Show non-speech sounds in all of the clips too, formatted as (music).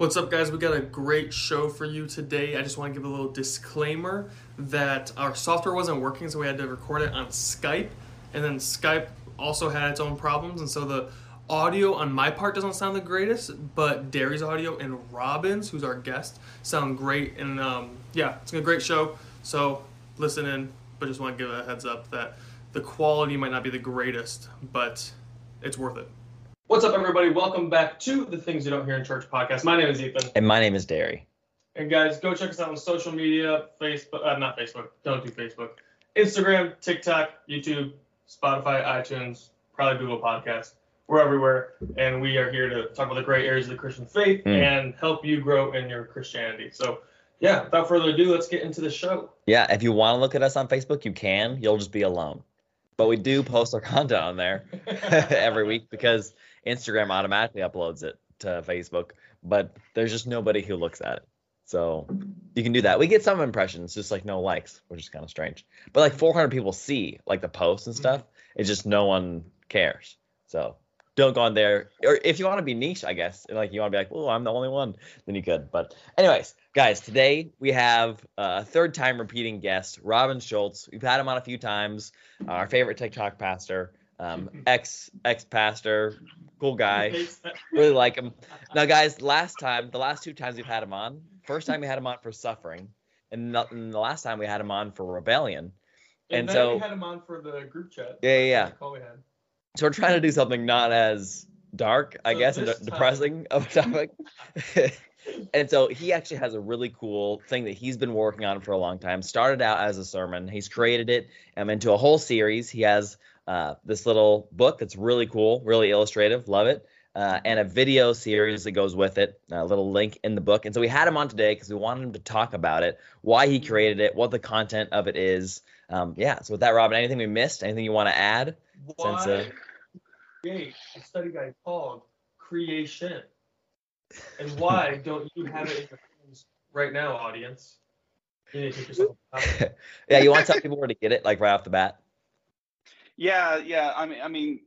What's up, guys? We got a great show for you today. I just want to give a little disclaimer that our software wasn't working, so we had to record it on Skype. And then Skype also had its own problems, and so the audio on my part doesn't sound the greatest, but Derry's audio and Robin's, who's our guest, sound great. And um, yeah, it's a great show. So listen in, but just want to give a heads up that the quality might not be the greatest, but it's worth it. What's up, everybody? Welcome back to the Things You Don't Hear in Church podcast. My name is Ethan. And my name is Derry. And guys, go check us out on social media Facebook, uh, not Facebook, don't do Facebook, Instagram, TikTok, YouTube, Spotify, iTunes, probably Google Podcast. We're everywhere. And we are here to talk about the great areas of the Christian faith Mm. and help you grow in your Christianity. So, yeah, without further ado, let's get into the show. Yeah, if you want to look at us on Facebook, you can. You'll just be alone. But we do post our (laughs) content on there (laughs) every week because Instagram automatically uploads it to Facebook, but there's just nobody who looks at it. So you can do that. We get some impressions, just like no likes, which is kind of strange. But like 400 people see like the posts and stuff. It's just no one cares. So don't go on there. Or if you want to be niche, I guess, and like you want to be like, oh, I'm the only one, then you could. But anyways, guys, today we have a third time repeating guest, Robin Schultz. We've had him on a few times. Our favorite TikTok pastor, um, ex ex pastor, cool guy. Really like him. Now, guys, last time, the last two times we've had him on, first time we had him on for suffering, and the, and the last time we had him on for rebellion. And, And then so- we had him on for the group chat. Yeah, yeah, yeah. We. So we're trying to do something not as dark, I So guess, and this de- time- depressing of a topic. (laughs) and so he actually has a really cool thing that he's been working on for a long time. Started out as a sermon. He's created it um, into a whole series. He has uh, this little book that's really cool, really illustrative. Love it. Uh, and a video series that goes with it, a little link in the book. And so we had him on today because we wanted him to talk about it, why he created it, what the content of it is. Um, yeah. So with that, Robin, anything we missed? Anything you want to add? Why Since, uh, a study guide called Creation? And why don't you have it in your hands right now, audience? You need to take yourself out. (laughs) yeah, you want to tell people where to get it, like right off the bat? Yeah, yeah. I mean, I mean,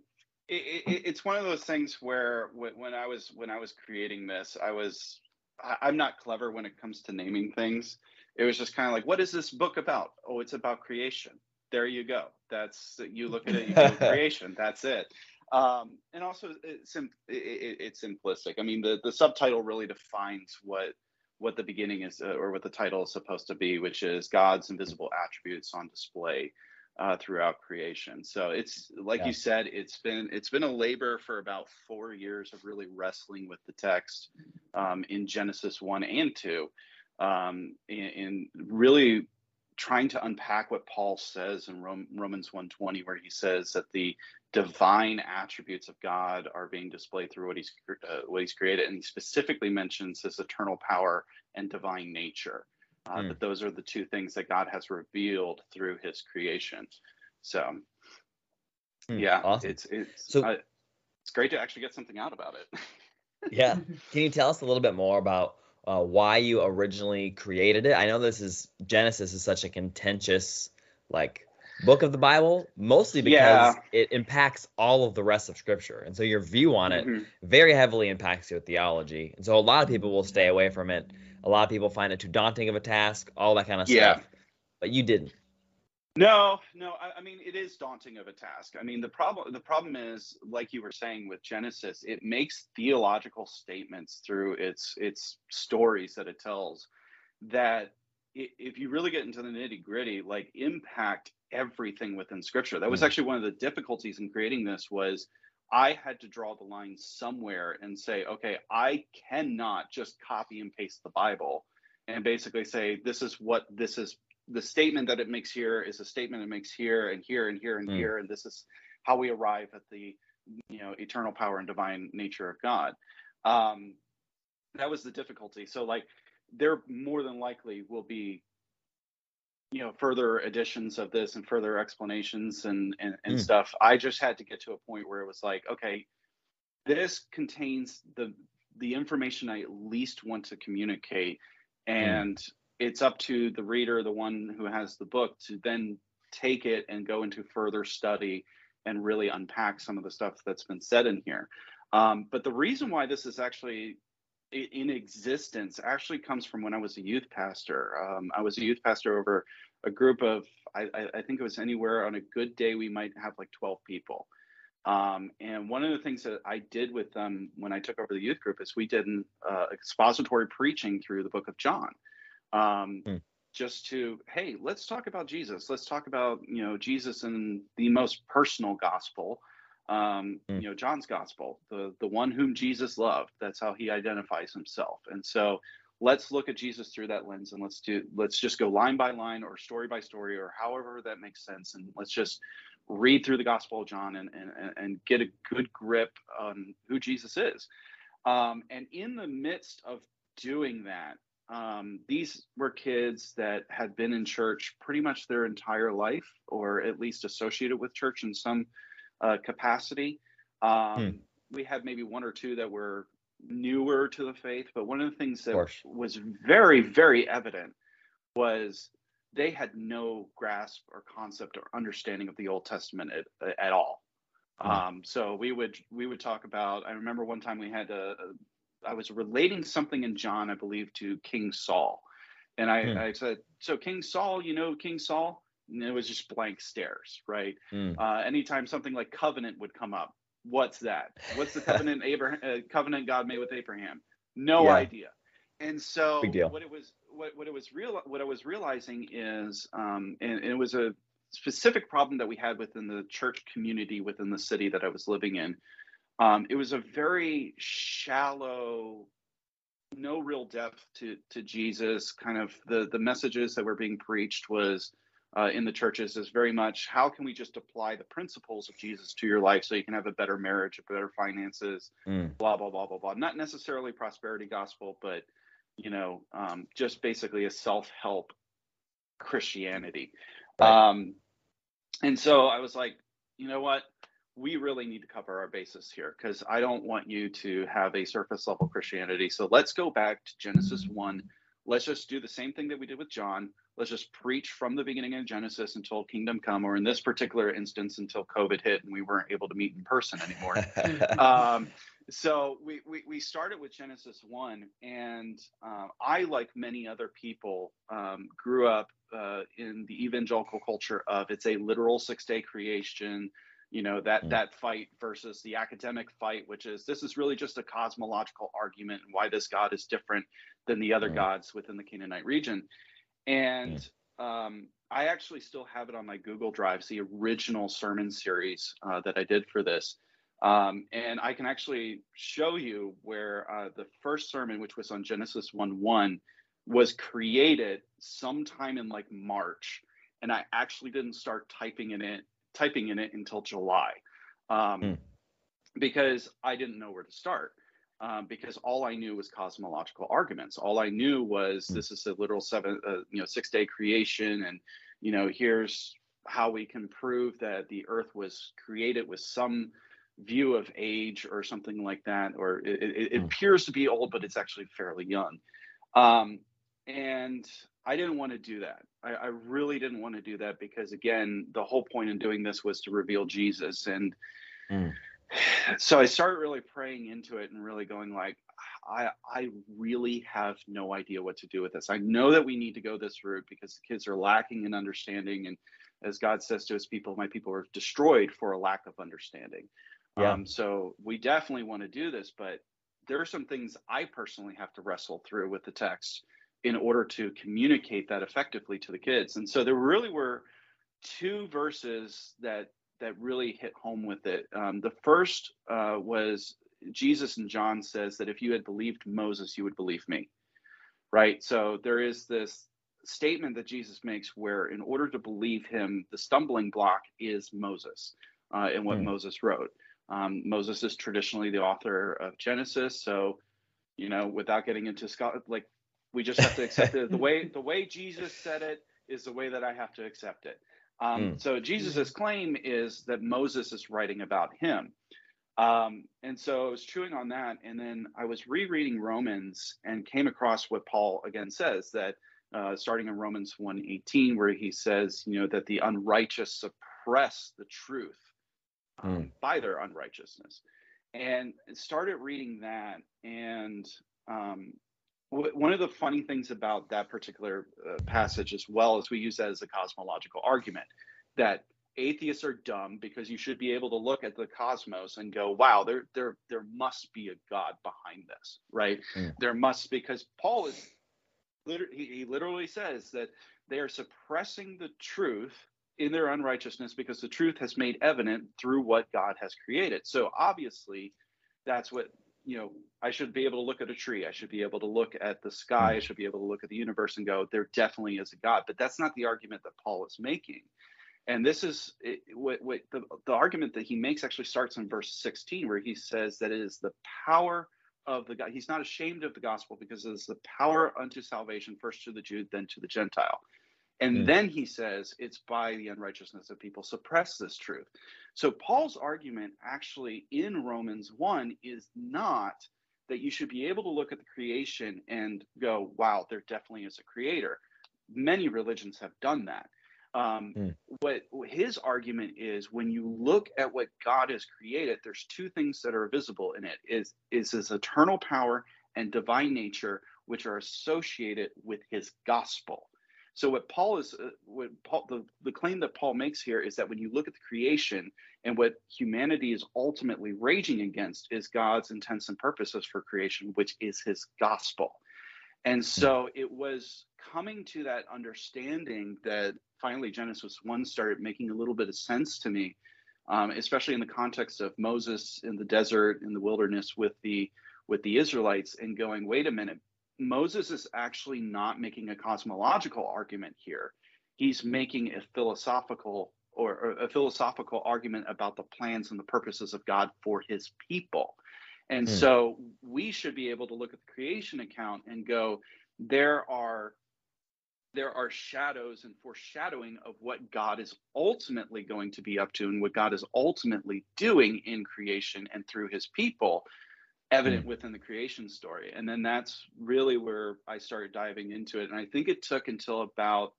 it, it, it's one of those things where when, when I was when I was creating this, I was I, I'm not clever when it comes to naming things. It was just kind of like, what is this book about? Oh, it's about creation. There you go. That's you look at it, you go (laughs) creation. That's it. Um, and also, it's sim- it, it, it's simplistic. I mean, the the subtitle really defines what what the beginning is uh, or what the title is supposed to be, which is God's invisible attributes on display uh, throughout creation. So it's like Yeah. you said, it's been it's been a labor for about four years of really wrestling with the text um, in Genesis one and two, um, in, in really trying to unpack what Paul says in Rom- Romans 1:20, where he says that the divine attributes of God are being displayed through what he's uh, what he's created, and he specifically mentions his eternal power and divine nature. Uh, Hmm. That those are the two things that God has revealed through His creation. So, Hmm, yeah, awesome. it's it's So- uh, it's great to actually get something out about it. (laughs) Yeah. Can you tell us a little bit more about uh, why you originally created it? I know this is Genesis is such a contentious like book of the Bible, mostly because Yeah. it impacts all of the rest of Scripture, and so your view on it Mhm. very heavily impacts your theology. And so a lot of people will stay away from it. A lot of people find it too daunting of a task, all that kind of Yeah. stuff. But you didn't. No, no. I, I mean, it is daunting of a task. I mean, the problem the problem is, like you were saying with Genesis, it makes theological statements through its its stories that it tells that if you really get into the nitty gritty, like impact everything within Scripture. That was Mm. actually one of the difficulties in creating this was. I had to draw the line somewhere and say, okay, I cannot just copy and paste the Bible and basically say this is what this is the statement that it makes here is a statement it makes here and here and here and Mm. here and this is how we arrive at the you know eternal power and divine nature of god um that was the difficulty so like there more than likely will be you know further additions of this and further explanations and and, and Mm. stuff i just had to get to a point where it was like okay this contains the the information i at least want to communicate and it's up to the reader the one who has the book to then take it and go into further study and really unpack some of the stuff that's been said in here um, but the reason why this is actually in existence actually comes from when I was a youth pastor. Um, I was a youth pastor over a group of, I, I, think it was anywhere on a good day, we might have like 12 people. Um, and one of the things that I did with them when I took over the youth group is we did an uh, expository preaching through the book of John. Um, hmm. Just to, hey, let's talk about Jesus. Let's talk about, you know, Jesus in the most personal gospel um, mm. you know john's gospel the the one whom jesus loved that's how he identifies himself and so let's look at jesus through that lens and let's do let's just go line by line or story by story or however that makes sense and let's just read through the gospel of john and and, and get a good grip on who jesus is um, and in the midst of doing that um, these were kids that had been in church pretty much their entire life or at least associated with church in some uh, capacity. Um, hmm. We had maybe one or two that were newer to the faith, but one of the things that was very, very evident was they had no grasp or concept or understanding of the Old Testament at, at all. Hmm. Um, so we would we would talk about. I remember one time we had a, a I was relating something in John, I believe, to King Saul, and I, hmm. I said, "So King Saul, you know King Saul?" and it was just blank stares, right? Mm. Uh, anytime something like covenant would come up, what's that? What's the (laughs) covenant Abraham uh, covenant God made with Abraham? No yeah. idea. And so what it was what, what it was real what I was realizing is um, and, and it was a specific problem that we had within the church community within the city that I was living in. Um, it was a very shallow, no real depth to to Jesus. Kind of the the messages that were being preached was uh, in the churches is very much how can we just apply the principles of Jesus to your life so you can have a better marriage, a better finances, mm. blah blah blah blah blah. Not necessarily prosperity gospel, but you know, um, just basically a self help Christianity. Right. Um, and so I was like, you know what? We really need to cover our bases here because I don't want you to have a surface level Christianity. So let's go back to Genesis 1. Let's just do the same thing that we did with John let's just preach from the beginning of Genesis until kingdom come, or in this particular instance, until COVID hit and we weren't able to meet in person anymore. (laughs) um, so we, we, we, started with Genesis 1, and uh, I, like many other people, um, grew up uh, in the evangelical culture of it's a literal six day creation. You know that mm. that fight versus the academic fight, which is this is really just a cosmological argument and why this God is different than the other mm. gods within the Canaanite region and um, I actually still have it on my Google Drives, the original sermon series uh, that I did for this. Um, and I can actually show you where uh, the first sermon, which was on Genesis 1 1, was created sometime in like March. And I actually didn't start typing in it, typing in it until July. Um, mm. because I didn't know where to start um, because all I knew was cosmological arguments. All I knew was hmm. this is a literal seven, uh, you know, six day creation, and you know, here's how we can prove that the Earth was created with some view of age or something like that, or it, it, it mm. appears to be old, but it's actually fairly young. Um, and I didn't want to do that. I, I really didn't want to do that because, again, the whole point in doing this was to reveal Jesus and. Mm so I started really praying into it and really going like, I I really have no idea what to do with this. I know that we need to go this route because the kids are lacking in understanding, and as God says to His people, my people are destroyed for a lack of understanding. Yeah. Um, so we definitely want to do this, but there are some things I personally have to wrestle through with the text in order to communicate that effectively to the kids. And so there really were two verses that that really hit home with it. Um, the first uh, was Jesus and John says that if you had believed Moses, you would believe me. Right. So there is this statement that Jesus makes where, in order to believe him, the stumbling block is Moses uh, and what mm. Moses wrote. Um, Moses is traditionally the author of Genesis, so you know, without getting into Scott, like we just have to accept it. The way (laughs) the way Jesus said it is the way that I have to accept it. Um, mm. So Jesus's claim is that Moses is writing about him. Um, and so I was chewing on that, and then I was rereading Romans and came across what Paul again says that uh, starting in Romans 1:18, where he says, you know, that the unrighteous suppress the truth um, mm. by their unrighteousness, and started reading that, and um, one of the funny things about that particular uh, passage, as well as we use that as a cosmological argument, that atheists are dumb because you should be able to look at the cosmos and go, "Wow, there there there must be a God behind this, right? Mm. There must because Paul is literally he literally says that they are suppressing the truth in their unrighteousness because the truth has made evident through what God has created. So obviously, that's what you know. I should be able to look at a tree. I should be able to look at the sky. Hmm. I should be able to look at the universe and go, there definitely is a God. But that's not the argument that Paul is making. And this is it, what, what the, the argument that he makes actually starts in verse 16, where he says that it is the power of the God. He's not ashamed of the gospel because it is the power unto salvation, first to the Jew, then to the Gentile. And Mm. then he says it's by the unrighteousness of people suppress this truth. So Paul's argument actually in Romans 1 is not that you should be able to look at the creation and go, wow, there definitely is a creator. Many religions have done that. Um, Mm. What his argument is when you look at what God has created, there's two things that are visible in it is, is his eternal power and divine nature, which are associated with his gospel. So what Paul is, uh, what Paul, the, the claim that Paul makes here is that when you look at the creation and what humanity is ultimately raging against is God's intents and purposes for creation, which is his gospel. And so it was coming to that understanding that finally Genesis 1 started making a little bit of sense to me, um, especially in the context of Moses in the desert, in the wilderness with the with the Israelites, and going, wait a minute, Moses is actually not making a cosmological argument here. He's making a philosophical or, or a philosophical argument about the plans and the purposes of God for his people. And Hmm. so we should be able to look at the creation account and go, there are there are shadows and foreshadowing of what God is ultimately going to be up to and what God is ultimately doing in creation and through his people evident within the creation story. And then that's really where I started diving into it. And I think it took until about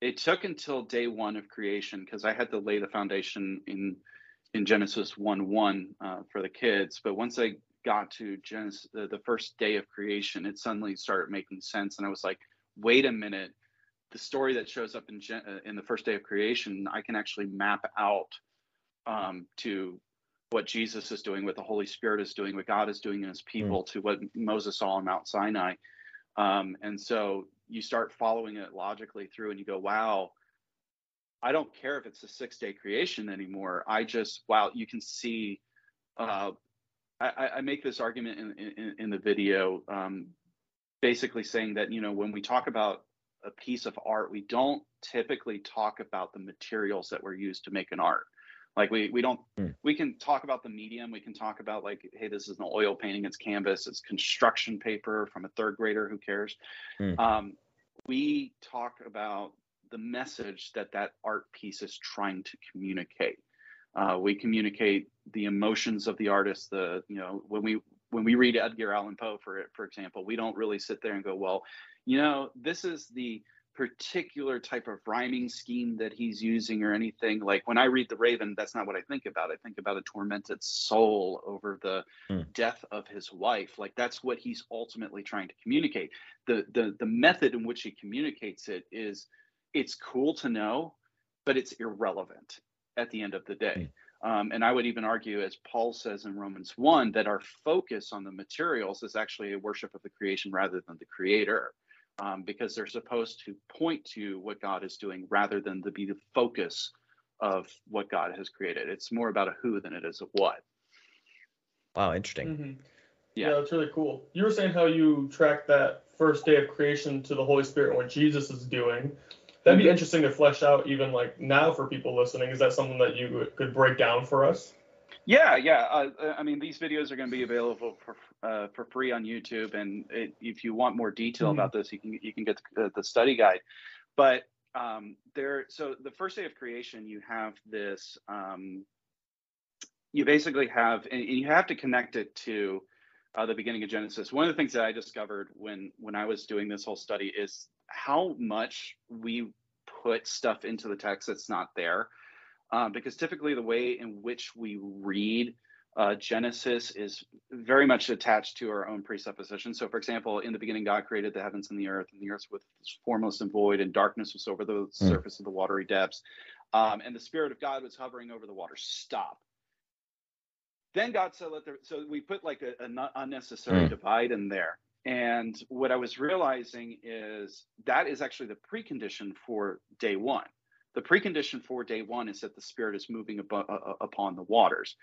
it took until day one of creation because I had to lay the foundation in in Genesis one one uh, for the kids. But once I got to Genesis, the, the first day of creation, it suddenly started making sense, and I was like, wait a minute. The story that shows up in Gen- uh, in the first day of creation, I can actually map out um, to what Jesus is doing, what the Holy Spirit is doing, what God is doing in His people, to what Moses saw on Mount Sinai. Um, and so you start following it logically through, and you go, "Wow, I don't care if it's a six-day creation anymore. I just, wow, you can see." Uh, I, I make this argument in, in, in the video, um, basically saying that you know when we talk about a piece of art, we don't typically talk about the materials that were used to make an art. Like we we don't Hmm. we can talk about the medium. We can talk about like, hey, this is an oil painting. It's canvas. It's construction paper from a third grader. Who cares? Hmm. Um, we talk about the message that that art piece is trying to communicate. Uh, we communicate the emotions of the artist. The you know when we when we read Edgar Allan Poe for for example, we don't really sit there and go, well, you know, this is the particular type of rhyming scheme that he's using or anything. Like when I read The Raven, that's not what I think about. I think about a tormented soul over the Hmm. death of his wife. Like that's what he's ultimately trying to communicate. The the the method in which he communicates it is it's cool to know, but it's irrelevant at the end of the day. Um, and I would even argue, as Paul says in Romans 1, that our focus on the materials is actually a worship of the creation rather than the creator, um, because they're supposed to point to what God is doing rather than to be the focus of what God has created. It's more about a who than it is a what. Wow, interesting. Mhm. Yeah. Yeah, that's really cool. You were saying how you track that first day of creation to the Holy Spirit and what Jesus is doing. That'd be Mhm. interesting to flesh out even like now for people listening. Is that something that you could break down for us? Yeah, yeah. Uh, I mean, these videos are going to be available for uh, for free on YouTube, and it, if you want more detail Mhm. about this, you can you can get the, the study guide. But um, there, so the first day of creation, you have this. Um, you basically have, and you have to connect it to uh, the beginning of Genesis. One of the things that I discovered when when I was doing this whole study is how much we put stuff into the text that's not there um, because typically the way in which we read Uh, Genesis is very much attached to our own presupposition. So, for example, in the beginning, God created the heavens and the earth, and the earth was formless and void, and darkness was over the mm. surface of the watery depths. Um, and the Spirit of God was hovering over the water. Stop. Then God said, "Let there." So we put like an unnecessary mm. divide in there. And what I was realizing is that is actually the precondition for day one. The precondition for day one is that the Spirit is moving abo- uh, upon the waters.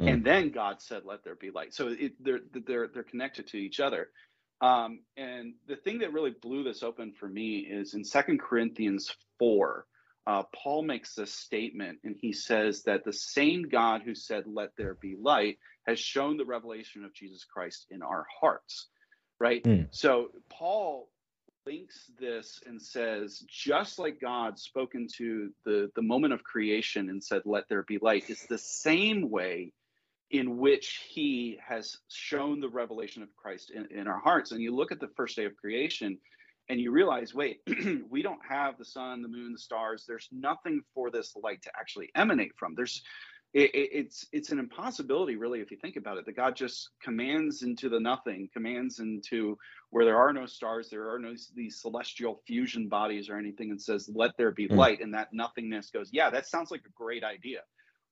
Mm. And then God said, "Let there be light." So it, they're they're they're connected to each other. Um, and the thing that really blew this open for me is in Second Corinthians four. Uh, Paul makes this statement, and he says that the same God who said, "Let there be light," has shown the revelation of Jesus Christ in our hearts. Right. Mm. So Paul links this and says, just like God spoke into the the moment of creation and said, "Let there be light," is the same way in which he has shown the revelation of Christ in, in our hearts. And you look at the first day of creation and you realize, wait, (clears throat) we don't have the sun, the moon, the stars. There's nothing for this light to actually emanate from. There's it, it's it's an impossibility really if you think about it that god just commands into the nothing commands into where there are no stars there are no these celestial fusion bodies or anything and says let there be mm. light and that nothingness goes yeah that sounds like a great idea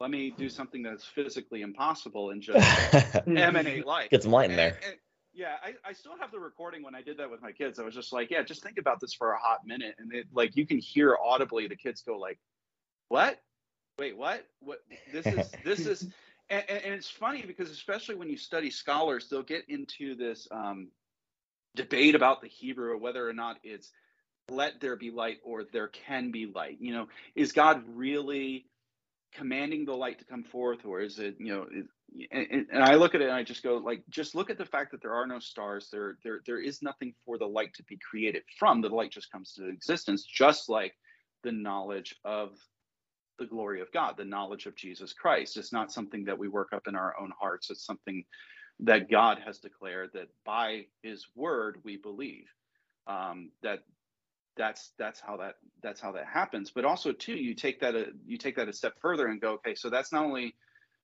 let me do something that's physically impossible and just (laughs) emanate light. Get some light in there. And, and, yeah, I, I still have the recording when I did that with my kids. I was just like, yeah, just think about this for a hot minute, and it, like you can hear audibly the kids go like, "What? Wait, what? What? This is (laughs) this is." And, and, it's funny because especially when you study scholars, they'll get into this um, debate about the Hebrew, whether or not it's "let there be light" or "there can be light." You know, is God really commanding the light to come forth or is it you know and, and, i look at it and i just go like just look at the fact that there are no stars there there there is nothing for the light to be created from the light just comes to existence just like the knowledge of the glory of god the knowledge of jesus christ. It's not something that we work up in our own hearts. It's something that god has declared that by his word we believe. Um, that that's that's how that that's how that happens. But also too you take that a, you take that a step further and go okay so that's not only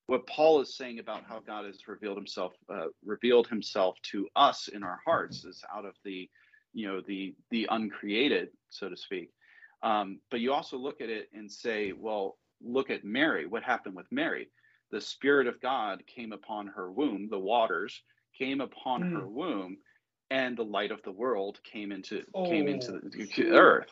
what paul is saying about how god has revealed himself uh, revealed himself to us in our hearts is out of the you know the the uncreated so to speak um, but you also look at it and say well look at mary what happened with mary the spirit of god came upon her womb the waters came upon mm. her womb and the light of the world came into oh. came into the to earth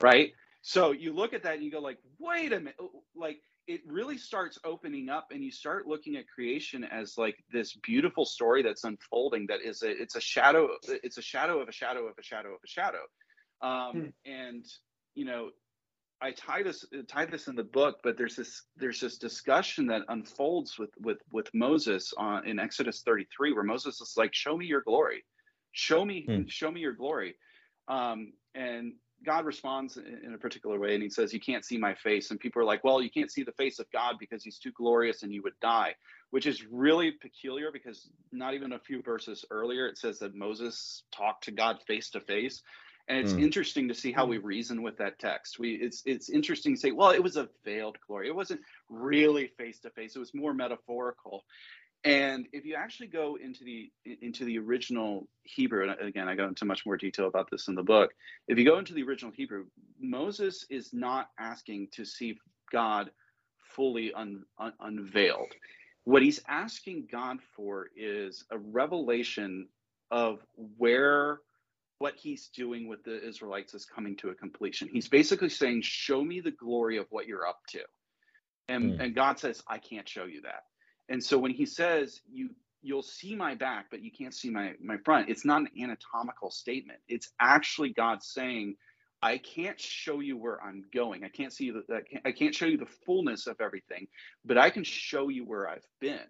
right so you look at that and you go like wait a minute like it really starts opening up and you start looking at creation as like this beautiful story that's unfolding that is a it's a shadow it's a shadow of a shadow of a shadow of a shadow um, hmm. and you know I tie this tie this in the book, but there's this there's this discussion that unfolds with with with Moses on in Exodus 33, where Moses is like, "Show me your glory," show me hmm. show me your glory. Um, and god responds in a particular way and he says you can't see my face. And people are like well you can't see the face of god because he's too glorious and you would die which is really peculiar because not even a few verses earlier it says that moses talked to god face to face and it's mm. interesting to see how we reason with that text we it's it's interesting to say well it was a veiled glory it wasn't really face to face it was more metaphorical and if you actually go into the into the original Hebrew, and again, I go into much more detail about this in the book. If you go into the original Hebrew, Moses is not asking to see God fully un, un, unveiled. What he's asking God for is a revelation of where what he's doing with the Israelites is coming to a completion. He's basically saying, "Show me the glory of what you're up to," and mm. and God says, "I can't show you that." And so when he says you you'll see my back, but you can't see my my front, it's not an anatomical statement. It's actually God saying, I can't show you where I'm going. I can't see that. I can't show you the fullness of everything, but I can show you where I've been.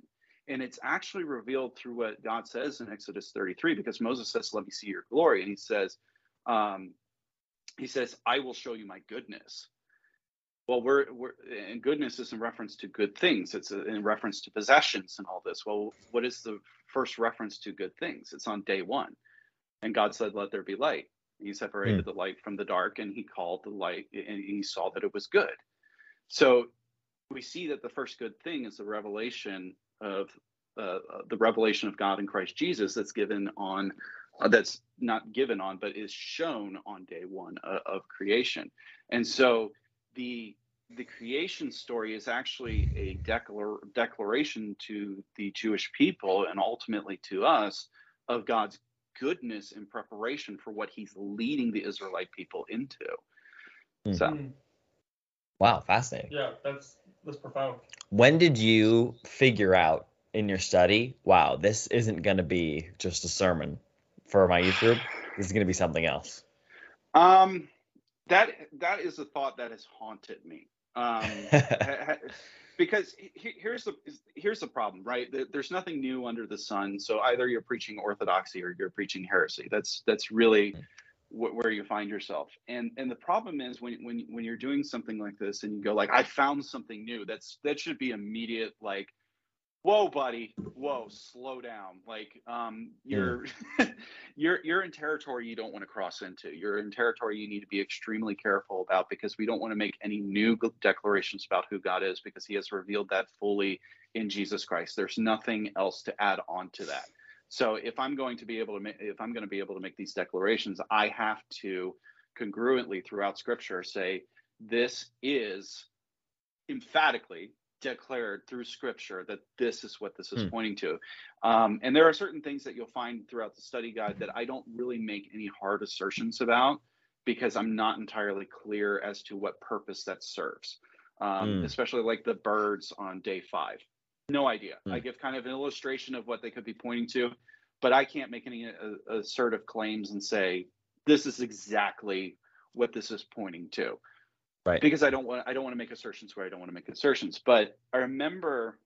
And it's actually revealed through what God says in Exodus 33, because Moses says, "Let me see your glory," and he says, um, "He says, I will show you my goodness." well we're, we're and goodness is in reference to good things. It's in reference to possessions and all this. Well what is the first reference to good things? It's on day one. And god said let there be light. He separated mm. the light from the dark and he called the light and he saw that it was good. So we see that the first good thing is the revelation of uh, the revelation of God in Christ Jesus that's given on uh, that's not given on but is shown on day one uh, of creation and so the the creation story is actually a declar- declaration to the Jewish people and ultimately to us of God's goodness in preparation for what he's leading the Israelite people into. Hmm. So, Mm. Wow, fascinating. Yeah, that's that's profound. When did you figure out in your study, wow, this isn't going to be just a sermon for my youth group? This is going to be something else. um, that that is a thought that has haunted me. Um, (laughs) ha- ha- because he- here's the here's the problem, right? There's nothing new under the sun. So either you're preaching orthodoxy or you're preaching heresy. That's that's really wh- where you find yourself. And and the problem is when when when you're doing something like this and you go like I found something new. That's that should be immediate like whoa buddy. Whoa slow down. Like um you're (laughs) you're you're in territory you don't want to cross into. You're in territory you need to be extremely careful about because we don't want to make any new declarations about who god is because he has revealed that fully in jesus christ. There's nothing else to add on to that so if i'm going to be able to make if i'm going to be able to make these declarations i have to congruently throughout scripture say this is emphatically declared through scripture that this is what this is Hmm. pointing to. Um, and there are certain things that you'll find throughout the study guide that I don't really make any hard assertions about because I'm not entirely clear as to what purpose that serves. Um, Hmm. Especially like the birds on day five. No idea. Hmm. I give kind of an illustration of what they could be pointing to, but I can't make any uh, assertive claims and say this is exactly what this is pointing to Right. because I don't want I don't want to make assertions where I don't want to make assertions. But I remember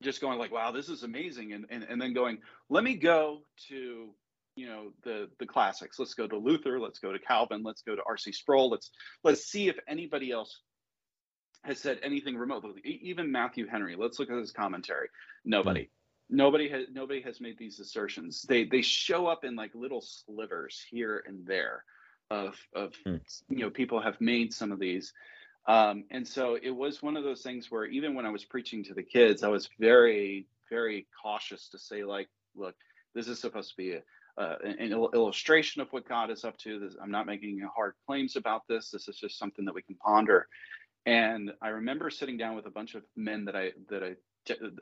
just going like, wow, this is amazing, and and, and then going, let me go to you know the the classics. Let's go to Luther. Let's go to Calvin. Let's go to R.C. Sproul. Let's let's see if anybody else has said anything remotely. Even Matthew Henry. Let's look at his commentary. Nobody. Nobody has nobody has made these assertions. They they show up in like little slivers here and there of of Hmm. you know people have made some of these um, and so it was one of those things where even when i was preaching to the kids i was very very cautious to say like look this is supposed to be a, uh, an il- illustration of what god is up to this, i'm not making hard claims about this this is just something that we can ponder and i remember sitting down with a bunch of men that i that i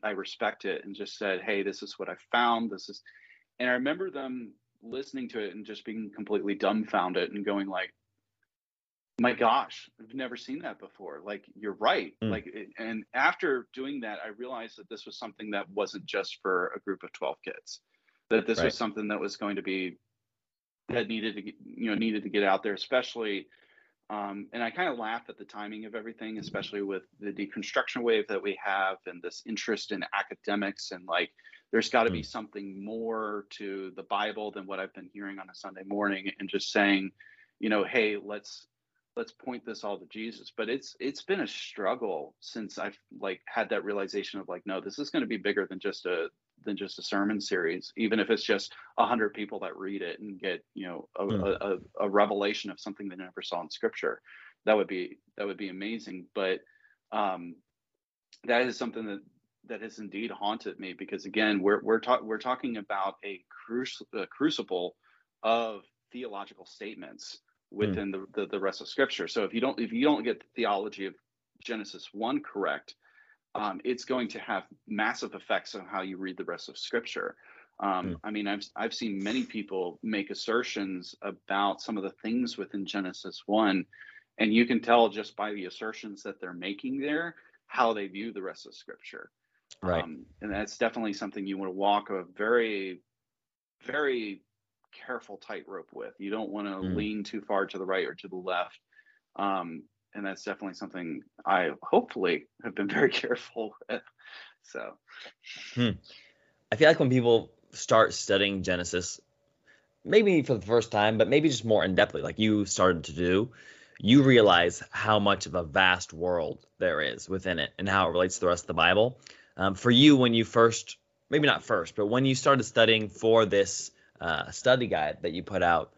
i respected and just said hey this is what i found this is and i remember them listening to it and just being completely dumbfounded and going like my gosh i've never seen that before like you're right Mm. like and after doing that i realized that this was something that wasn't just for a group of 12 kids that this Right. was something that was going to be that needed to you know needed to get out there especially um, and i kind of laugh at the timing of everything especially with the deconstruction wave that we have and this interest in academics and like there's got to be something more to the bible than what i've been hearing on a sunday morning and just saying you know hey let's let's point this all to jesus. But it's it's been a struggle since i've like had that realization of like no this is going to be bigger than just a than just a sermon series even if it's just a hundred people that read it and get you know a, Hmm. a, a, revelation of something they never saw in scripture. That would be that would be amazing. But um that is something that that has indeed haunted me because again we're we're, ta- we're talking about a, cruci- a crucible of theological statements within the, the the rest of scripture so if you don't if you don't get the theology of genesis 1 correct um, it's going to have massive effects on how you read the rest of scripture um, Hmm. i mean i've i've seen many people make assertions about some of the things within genesis 1 and you can tell just by the assertions that they're making there how they view the rest of scripture Right. um, and that's definitely something you want to walk a very very careful tightrope with you don't want to Mm. lean too far to the right or to the left um, and that's definitely something i hopefully have been (laughs) very careful with so I feel like when people start studying Genesis, maybe for the first time, but maybe just more in depthly, like you started to do, you realize how much of a vast world there is within it and how it relates to the rest of the Bible. Um, for you, when you first, maybe not first, but when you started studying for this uh, study guide that you put out,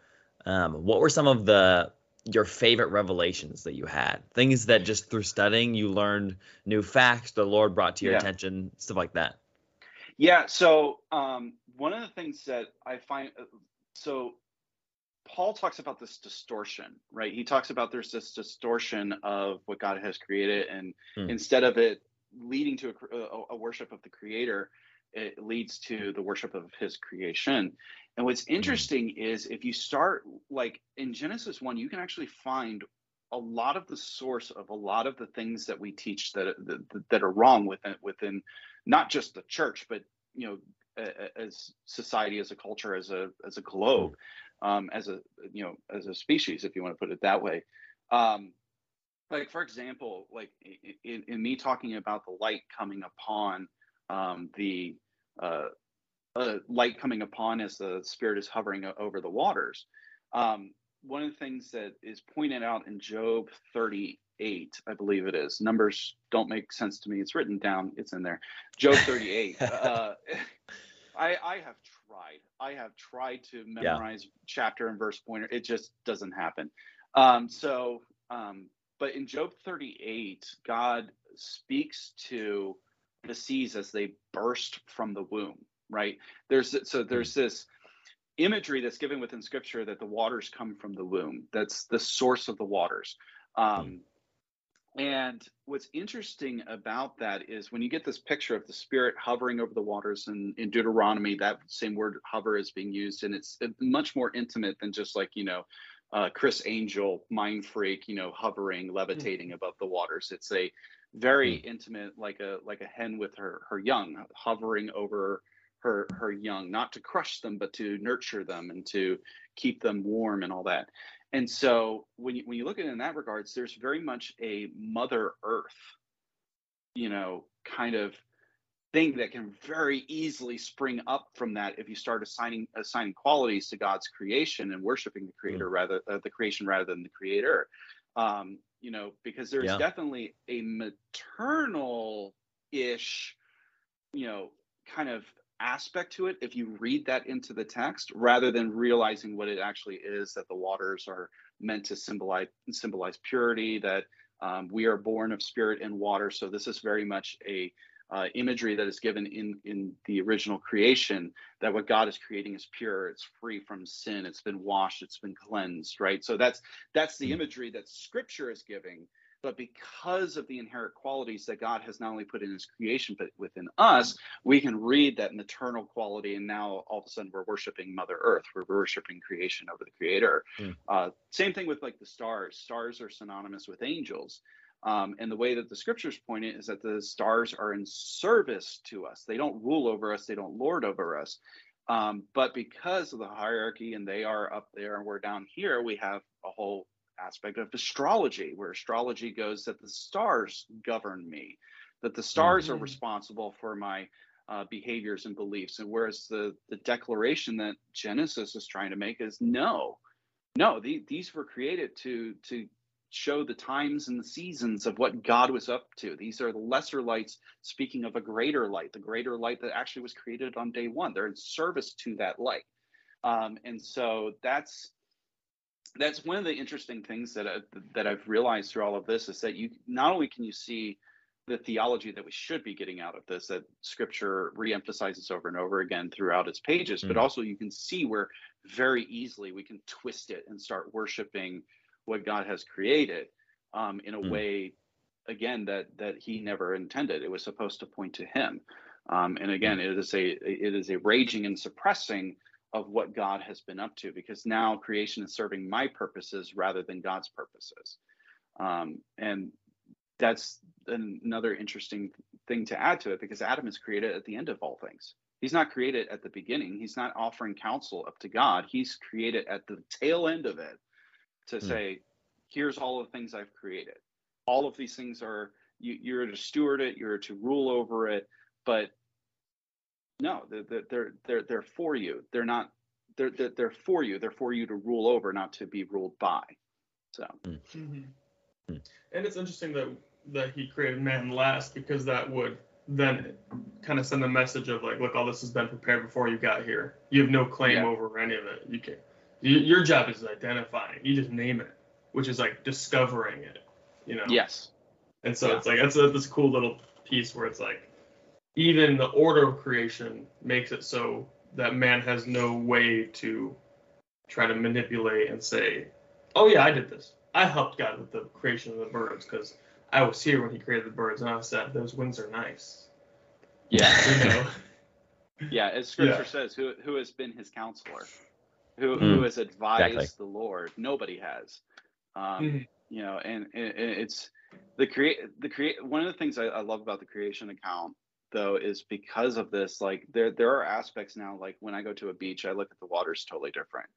um, what were some of the your favorite revelations that you had, things that just through studying you learned new facts the Lord brought to your Yeah. attention, stuff like that. Yeah. So um, one of the things that I find, uh, so Paul talks about this distortion, right? He talks about there's this distortion of what God has created, and Hmm. instead of it leading to a, a, a worship of the Creator, it leads to the worship of His creation. And what's interesting is if you start like in Genesis one, you can actually find a lot of the source of a lot of the things that we teach that that, that are wrong within within not just the church, but you know, as society, as a culture, as a as a globe, um, as a you know, as a species, if you want to put it that way. Um, like for example, like in, in me talking about the light coming upon um, the uh, uh, light coming upon as the spirit is hovering over the waters. Um, one of the things that is pointed out in Job 38, I believe it is. Numbers don't make sense to me. It's written down. It's in there. Job 38. (laughs) uh, I, I have tried. I have tried to memorize chapter and verse pointer. It just doesn't happen. Um, so, um, but in Job 38, God speaks to the seas as they burst from the womb. Right there's so there's this imagery that's given within Scripture that the waters come from the womb. That's the source of the waters. Um, and what's interesting about that is when you get this picture of the spirit hovering over the waters and in Deuteronomy, that same word hover is being used, and it's much more intimate than just like, you know, uh, Criss Angel, mind freak, you know, hovering, levitating above the waters. It's a very intimate, like a like a hen with her her young, hovering over her her young, not to crush them, but to nurture them and to keep them warm and all that. And so when you when you look at it in that regards, there's very much a Mother Earth, you know, kind of thing that can very easily spring up from that if you start assigning assigning qualities to God's creation and worshiping the creator rather uh, the creation rather than the creator. Um, you know, because there's Yeah. definitely a maternal ish, you know, kind of aspect to it if you read that into the text rather than realizing what it actually is that the waters are meant to symbolize symbolize purity that um, we are born of spirit and water so this is very much a uh, imagery that is given in in the original creation that what god is creating is pure it's free from sin it's been washed it's been cleansed right so that's that's the Mm. imagery that scripture is giving but because of the inherent qualities that god has not only put in his creation but within us we can read that maternal quality and now all of a sudden we're worshiping mother earth we're worshiping creation over the creator Hmm. uh, same thing with like the stars stars are synonymous with angels um, and the way that the scriptures point it is that the stars are in service to us they don't rule over us they don't lord over us um, but because of the hierarchy and they are up there and we're down here we have a whole aspect of astrology where astrology goes that the stars govern me that the stars are Mhm. responsible for my uh, behaviors and beliefs. And whereas the the declaration that Genesis is trying to make is no, no, the, these were created to to show the times and the seasons of what God was up to. These are the lesser lights speaking of a greater light, the greater light that actually was created on day one. They're in service to that light. Um, and so that's that's one of the interesting things that I, that I've realized through all of this is that you not only can you see the theology that we should be getting out of this that scripture reemphasizes over and over again throughout its pages but Mm. also you can see where very easily we can twist it and start worshiping what god has created um, in a Mm. way again that that he never intended it was supposed to point to him um, and again it is a it is a raging and suppressing of what god has been up to because now creation is serving my purposes rather than god's purposes um, and that's another interesting thing to add to it because Adam is created at the end of all things. He's not created at the beginning. He's not offering counsel up to God. He's created at the tail end of it to Hmm. say, here's all the things I've created. All of these things are you, you're to steward it, you're to rule over it, but no, they're they're they're they're for you. They're not. They're they're, they're for you. They're for you to rule over, not to be ruled by. So Mhm. Hmm. And it's interesting that that he created man last because that would then kind of send a message of like, look, all this has been prepared before you got here. You have no claim Yeah. over any of it. You can. You, your job is identifying. You just name it. which is like discovering it. You know. Yes. And so Yeah. it's like that's a, this cool little piece where it's like even the order of creation makes it so that man has no way to try to manipulate and say, "Oh yeah, I did this. I helped God with the creation of the birds because I was here when He created the birds, and I said those wings are nice." Yeah. You know. (laughs) Yeah, as Scripture Yeah. says, who who has been his counselor, who Mm, who has advised exactly. the Lord? Nobody has. Um, Mhm. You know, and, and and it's the create the create. One of the things I, I love about the creation account though is because of this. Like there there are aspects now. Like when I go to a beach, I look at the water's totally different.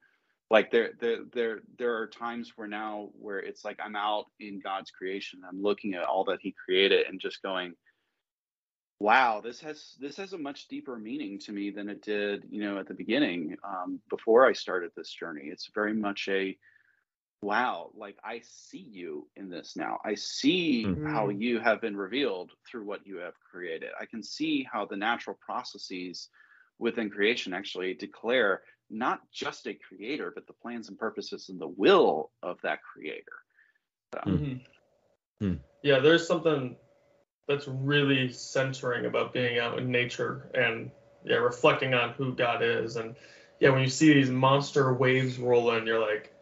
Like there there there there are times where now where it's like I'm out in God's creation. I'm looking at all that He created and just going wow this has this has a much deeper meaning to me than it did you know at the beginning um, before i started this journey it's very much a wow like i see you in this now i see Mhm. how you have been revealed through what you have created i can see how the natural processes within creation actually declare not just a creator but the plans and purposes and the will of that creator so. Hmm. Yeah, there's something that's really centering about being out in nature and yeah, reflecting on who God is. And yeah, when you see these monster waves roll in, you're like,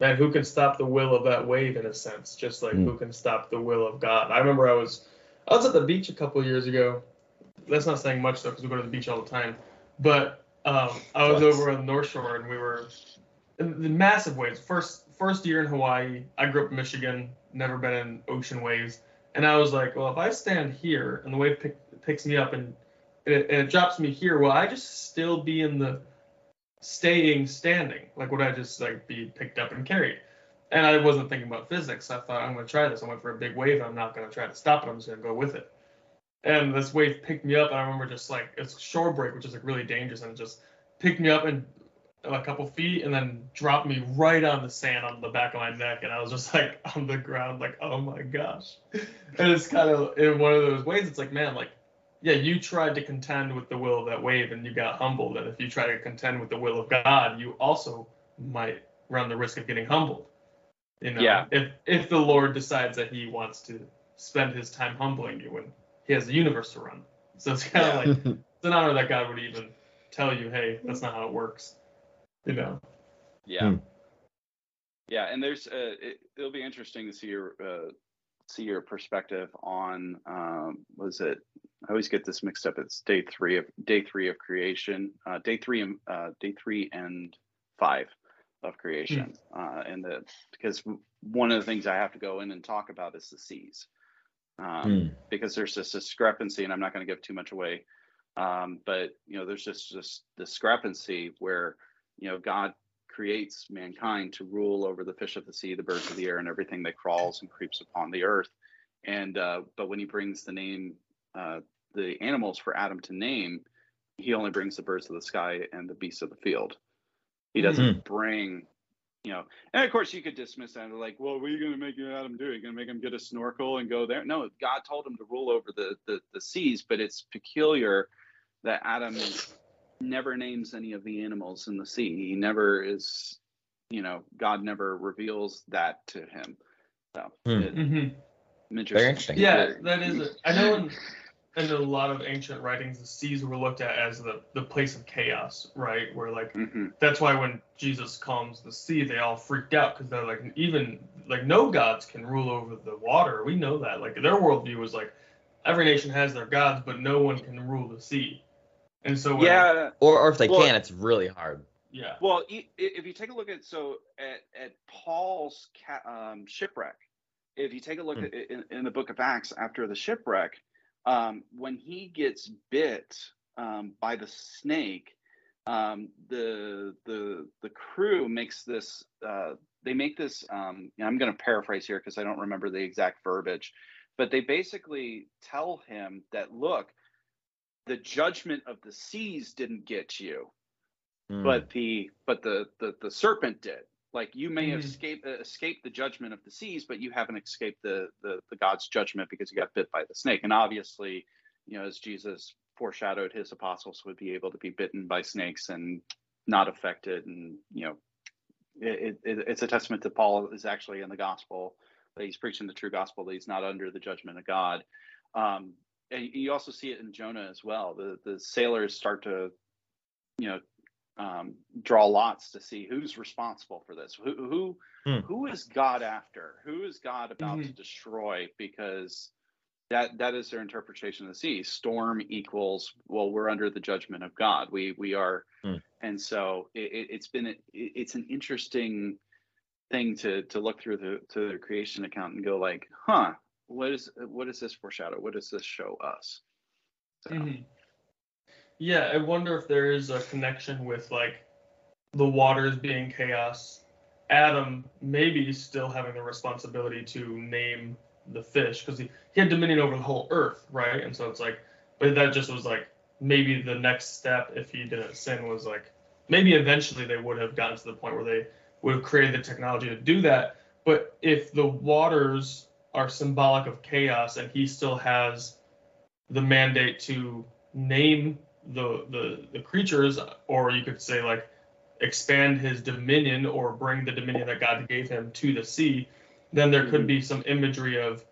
man, who can stop the will of that wave in a sense? Just like Hmm. who can stop the will of God? I remember I was I was at the beach a couple of years ago. That's not saying much though, because we go to the beach all the time. But um, I was What? over on the North Shore and we were in the massive waves. First first year in Hawaii. I grew up in Michigan, never been in ocean waves, and I was like, well, if I stand here and the wave pick, picks me up and it, and it drops me here, will I just still be in the staying standing? Like, would I just like be picked up and carried? And I wasn't thinking about physics. I thought I'm gonna try this. I went for a big wave. I'm not gonna try to stop it. I'm just gonna go with it. And this wave picked me up, and I remember just like it's shore break, which is like really dangerous, and it just picked me up and a couple feet, and then dropped me right on the sand on the back of my neck, and I was just like (laughs) on the ground, like oh my gosh. And it's kind of in one of those ways. It's like man, like yeah, you tried to contend with the will of that wave, and you got humbled. And if you try to contend with the will of God, you also might run the risk of getting humbled. You know, Yeah. if if the Lord decides that He wants to spend His time humbling you, and He has the universe to run, so it's kind of Yeah. like (laughs) it's an honor that God would even tell you, hey, that's not how it works. You know. Yeah. Hmm. Yeah, and there's uh, it, it'll be interesting to see your uh, see your perspective on um, was it? I always get this mixed up. It's day three of day three of creation, uh, day three and uh, day three and five of creation, uh, and the because one of the things I have to go in and talk about is the seas, um, Hmm. because there's this discrepancy, and I'm not going to give too much away, um, but you know there's just this discrepancy where you know God creates mankind to rule over the fish of the sea, the birds of the air, and everything that crawls and creeps upon the earth. And uh, but when he brings the name, uh, the animals for Adam to name, he only brings the birds of the sky and the beasts of the field. He doesn't bring, you know. And of course, you could dismiss that like, well, what are you going to make Adam do? Are you going to make him get a snorkel and go there? No, God told him to rule over the the, the seas, but it's peculiar that Adam never names any of the animals in the sea. He never is, you know, God never reveals that to him. So, Hmm. it- Mm-hmm. interesting. Very interesting. Yeah, Very- that is it. I know in, in a lot of ancient writings, the seas were looked at as the, the place of chaos, right? Where like Mhm. that's why when Jesus calms the sea, they all freaked out because they're like, even like no gods can rule over the water. We know that. Like their worldview was like, every nation has their gods, but no one can rule the sea. And so when, Yeah. Or, or if they Well- can, it's really hard. yeah, Well, i- i- if you take a look at so at, at Paul's ca- um, shipwreck, if you take a look Hmm. at in, in the book of Acts after the shipwreck, um, when he gets bit um, by the snake, um, the the the crew makes this. Uh, they make this. Um, I'm going to paraphrase here because I don't remember the exact verbiage, but they basically tell him that look, the judgment of the seas didn't get you Hmm. but the but the the, the serpent did like you may have Mhm. escaped uh, escaped the judgment of the seas but you haven't escaped the, the the god's judgment because you got bit by the snake and obviously you know as jesus foreshadowed his apostles would be able to be bitten by snakes and not affected and you know it, it, it's a testament to Paul is actually in the gospel that he's preaching the true gospel that he's not under the judgment of God. Um, and you also see it in Jonah as well. The the sailors start to, you know, um, draw lots to see who's responsible for this. Who who, hmm. who is God after? Who is God about mm-hmm. to destroy? Because that that is their interpretation of the sea. Storm equals well, we're under the judgment of God. We we are, hmm. and so it, has been it, it's an interesting thing to to look through the to the creation account and go like, huh, what is what does this foreshadow? What does this show us? So. Mm-hmm. Yeah, I wonder if there is a connection with like the waters being chaos. Adam maybe still having the responsibility to name the fish because he, he had dominion over the whole earth, right? And so it's like, but that just was like maybe the next step if he didn't sin was like maybe eventually they would have gotten to the point where they would have created the technology to do that. But if the waters are symbolic of chaos and he still has the mandate to name the the, the creatures, or you could say like expand his dominion or bring the dominion that God gave him to the sea, then there could mm-hmm. be some imagery of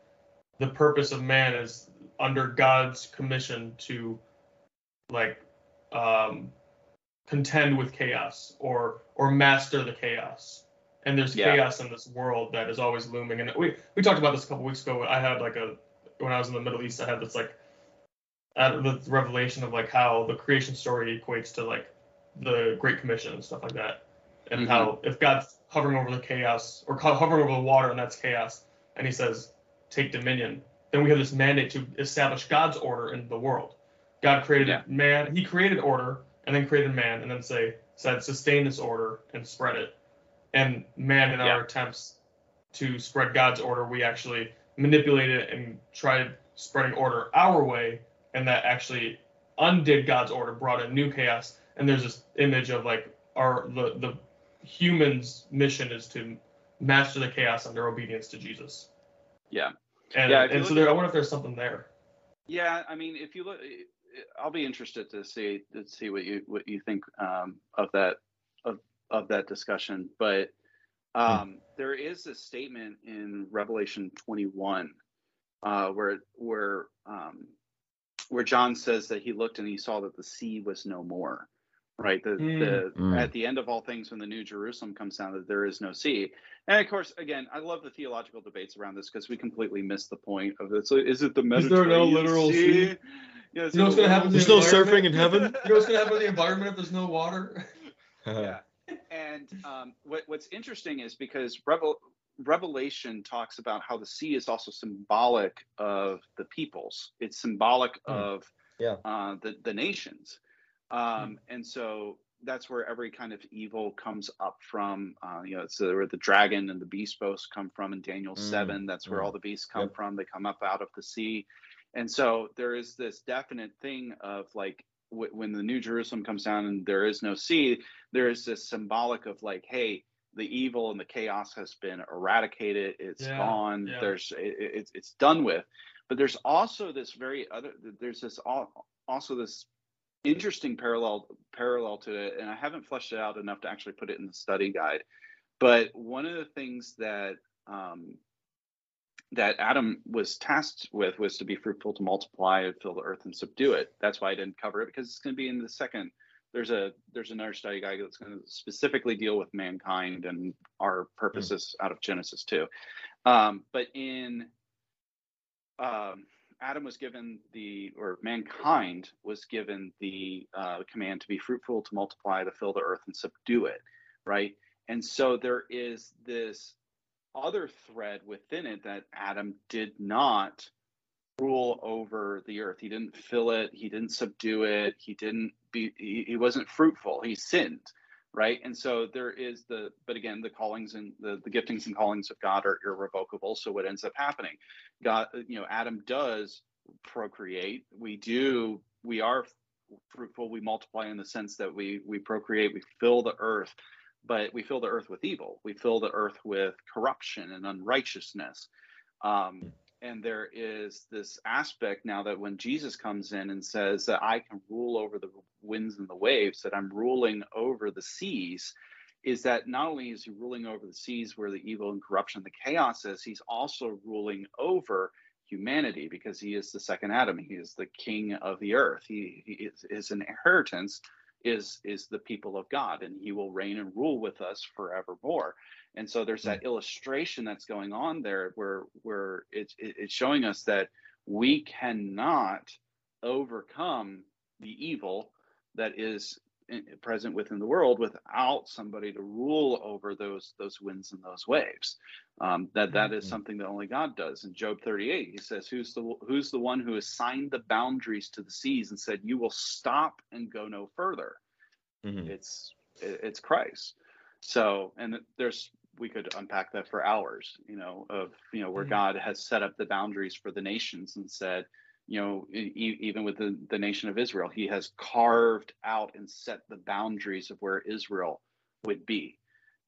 the purpose of man is under God's commission to like um, contend with chaos or or master the chaos. And there's yeah. chaos in this world that is always looming. And we we talked about this a couple weeks ago. I had like a when I was in the Middle East, I had this like uh, the revelation of like how the creation story equates to like the Great Commission and stuff like that, and mm-hmm. how if God's hovering over the chaos or hovering over the water and that's chaos, and He says take dominion, then we have this mandate to establish God's order in the world. God created yeah. man, He created order, and then created man, and then say said sustain this order and spread it. And man, in yeah. our attempts to spread God's order, we actually manipulate it and tried spreading order our way and that actually undid God's order, brought in new chaos. And there's this image of like our the the humans' mission is to master the chaos under obedience to Jesus. Yeah. And, yeah, and so there, I wonder if there's something there. Yeah, I mean, if you look, I'll be interested to see to see what you what you think um, of that of of that discussion. But um, hmm. there is a statement in Revelation 21 uh, where where um, where John says that he looked and he saw that the sea was no more. Right, the, mm. the mm. at the end of all things, when the New Jerusalem comes down, that there is no sea, and of course, again, I love the theological debates around this because we completely miss the point of it. So, is it the Mediterranean is there no literal sea? sea? Yeah, you know what's gonna happen? There's no surfing in heaven. (laughs) you know what's gonna happen to the environment if there's no water? (laughs) (laughs) yeah, and um, what, what's interesting is because Revel, Revelation talks about how the sea is also symbolic of the peoples. It's symbolic mm. of yeah. uh, the the nations, um, mm. and so that's where every kind of evil comes up from. Uh, you know, it's where the dragon and the beast both come from in Daniel mm. seven. That's where all the beasts come yep. from. They come up out of the sea, and so there is this definite thing of like w- when the New Jerusalem comes down and there is no sea, there is this symbolic of like, hey the evil and the chaos has been eradicated. It's yeah, gone. Yeah. There's it, it's it's done with. But there's also this very other. There's this all, also this interesting parallel parallel to it, and I haven't fleshed it out enough to actually put it in the study guide. But one of the things that um, that Adam was tasked with was to be fruitful, to multiply, and fill the earth, and subdue it. That's why I didn't cover it because it's going to be in the second there's a there's another study guide that's going to specifically deal with mankind and our purposes mm. out of Genesis 2. Um, but in um, Adam was given the, or mankind was given the uh, command to be fruitful, to multiply, to fill the earth and subdue it, right? And so there is this other thread within it that Adam did not rule over the earth. He didn't fill it. He didn't subdue it. He didn't be. He, he, wasn't fruitful. He sinned, right? And so there is the. But again, the callings and the the giftings and callings of God are irrevocable. So what ends up happening? God, you know, Adam does procreate. We do. We are fruitful. We multiply in the sense that we we procreate. We fill the earth. But we fill the earth with evil. We fill the earth with corruption and unrighteousness. Um, and there is this aspect now that when Jesus comes in and says that I can rule over the winds and the waves, that I'm ruling over the seas, is that not only is he ruling over the seas where the evil and corruption, the chaos is, he's also ruling over humanity because he is the second Adam. He is the king of the earth. He, he is, his inheritance is is the people of God, and he will reign and rule with us forevermore. And so there's that illustration that's going on there where where it's it's showing us that we cannot overcome the evil that is present within the world without somebody to rule over those those winds and those waves. Um, that that is mm-hmm. something that only God does. In Job 38, he says, "Who's the who's the one who assigned the boundaries to the seas and said, you will stop and go no further?" Mm-hmm. It's it's Christ. So, and there's we could unpack that for hours, you know, of you know where mm-hmm. God has set up the boundaries for the nations and said, you know, e- even with the, the nation of Israel, he has carved out and set the boundaries of where Israel would be,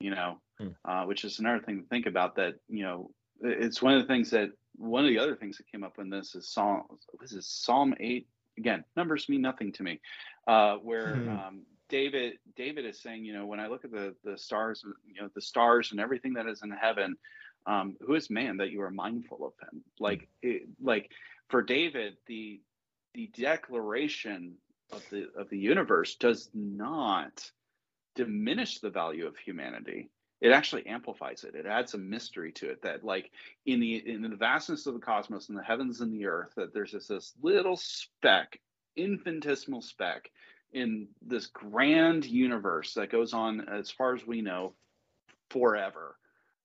you know, hmm. uh, which is another thing to think about that, you know, it's one of the things that one of the other things that came up in this is Psalm, this is Psalm 8. Again, numbers mean nothing to me, uh, where hmm. um, David David is saying, you know, when I look at the the stars, you know, the stars and everything that is in heaven, um, who is man that you are mindful of him? Like, it, like for David, the the declaration of the of the universe does not diminish the value of humanity. It actually amplifies it. It adds a mystery to it that, like in the in the vastness of the cosmos and the heavens and the earth, that there's just this little speck, infinitesimal speck in this grand universe that goes on as far as we know forever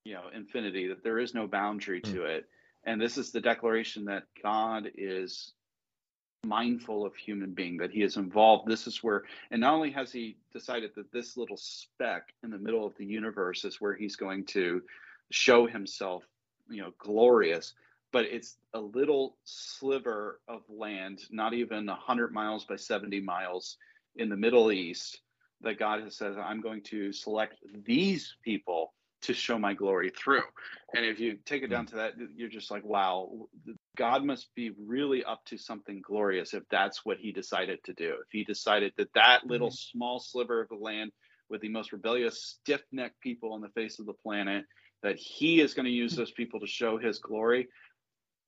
you know infinity that there is no boundary to hmm. it and this is the declaration that God is mindful of human being, that he is involved. This is where, and not only has he decided that this little speck in the middle of the universe is where he's going to show himself, you know, glorious, but it's a little sliver of land, not even 100 miles by 70 miles in the Middle East, that God has said, I'm going to select these people to show my glory through. And if you take it down to that, you're just like, wow, God must be really up to something glorious if that's what he decided to do. If he decided that that little mm-hmm. small sliver of the land with the most rebellious, stiff necked people on the face of the planet, that he is going (laughs) to use those people to show his glory.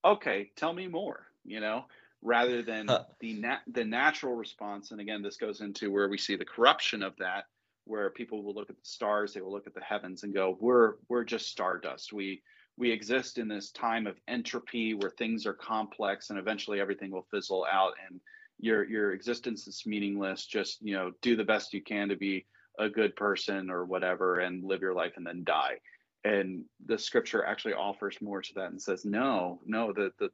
Okay, tell me more, you know, rather than the nat- the natural response. And again, this goes into where we see the corruption of that where people will look at the stars, they will look at the heavens and go, "We're we're just stardust. We we exist in this time of entropy where things are complex and eventually everything will fizzle out and your your existence is meaningless. Just you know, do the best you can to be a good person or whatever and live your life and then die." And the scripture actually offers more to that and says, "No, no, the the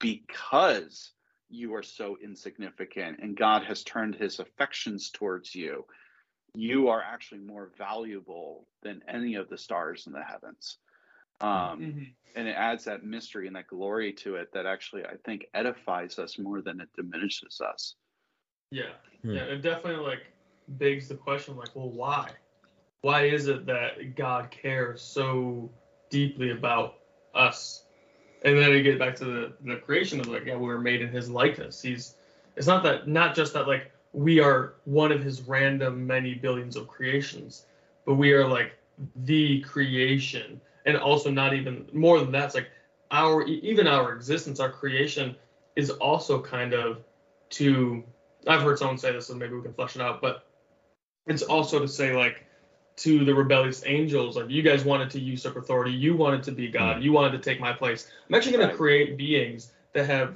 because you are so insignificant and God has turned his affections towards you." You are actually more valuable than any of the stars in the heavens. Um, mm-hmm. And it adds that mystery and that glory to it that actually I think edifies us more than it diminishes us. Yeah, hmm. yeah, it definitely like begs the question, like, well, why? Why is it that God cares so deeply about us? And then you get back to the, the creation of like, yeah, we were made in His likeness. He's it's not that not just that like we are one of his random many billions of creations, but we are like the creation. And also not even more than that, it's like our even our existence, our creation is also kind of to I've heard someone say this, so maybe we can flesh it out, but it's also to say like to the rebellious angels, like you guys wanted to usurp authority, you wanted to be God, hmm. you wanted to take my place. I'm actually going right. to create beings that have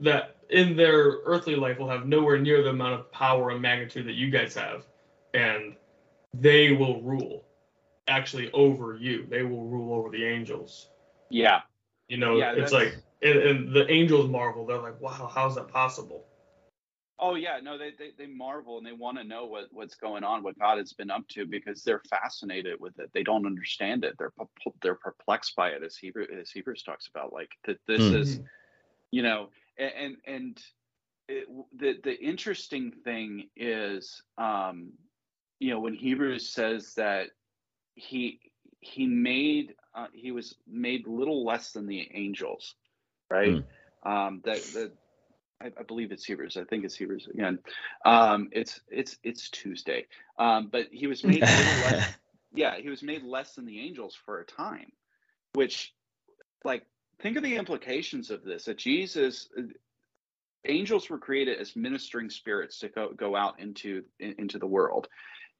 that in their earthly life will have nowhere near the amount of power and magnitude that you guys have, and they will rule actually over you. They will rule over the angels. Yeah. You know, yeah, it's like and, and, the angels marvel. They're like, wow, how's that possible? Oh yeah, no, they they, they marvel and they want to know what what's going on, what God has been up to, because they're fascinated with it. They don't understand it. They're they're perplexed by it, as Hebrew as Hebrews talks about. Like that, this mm-hmm. is, you know, and and it, the the interesting thing is um you know when hebrews says that he he made uh, he was made little less than the angels right mm. um that that I, I, believe it's Hebrews. I think it's Hebrews again. Um, it's it's it's Tuesday. Um, but he was made less, (laughs) yeah, he was made less than the angels for a time, which like think of the implications of this. That Jesus, angels were created as ministering spirits to go, go out into into the world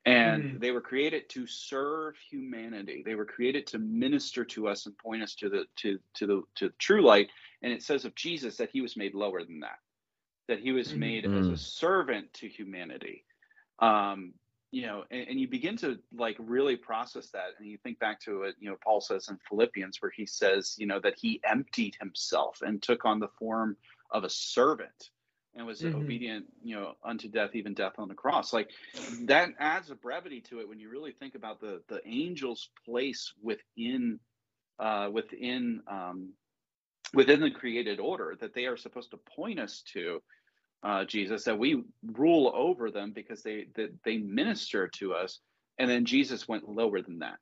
and mm-hmm. they were created to serve humanity they were created to minister to us and point us to the to to the to the true light and it says of jesus that he was made lower than that that he was made mm-hmm. as a mm. servant to humanity um you know and, and, you begin to like really process that and you think back to it you know paul says in philippians where he says you know that he emptied himself and took on the form of a servant and was mm-hmm. obedient, you know, unto death, even death on the cross. Like that adds a brevity to it when you really think about the the angel's place within uh, within um, within the created order that they are supposed to point us to uh, Jesus, that we rule over them because they that they minister to us, and then Jesus went lower than that,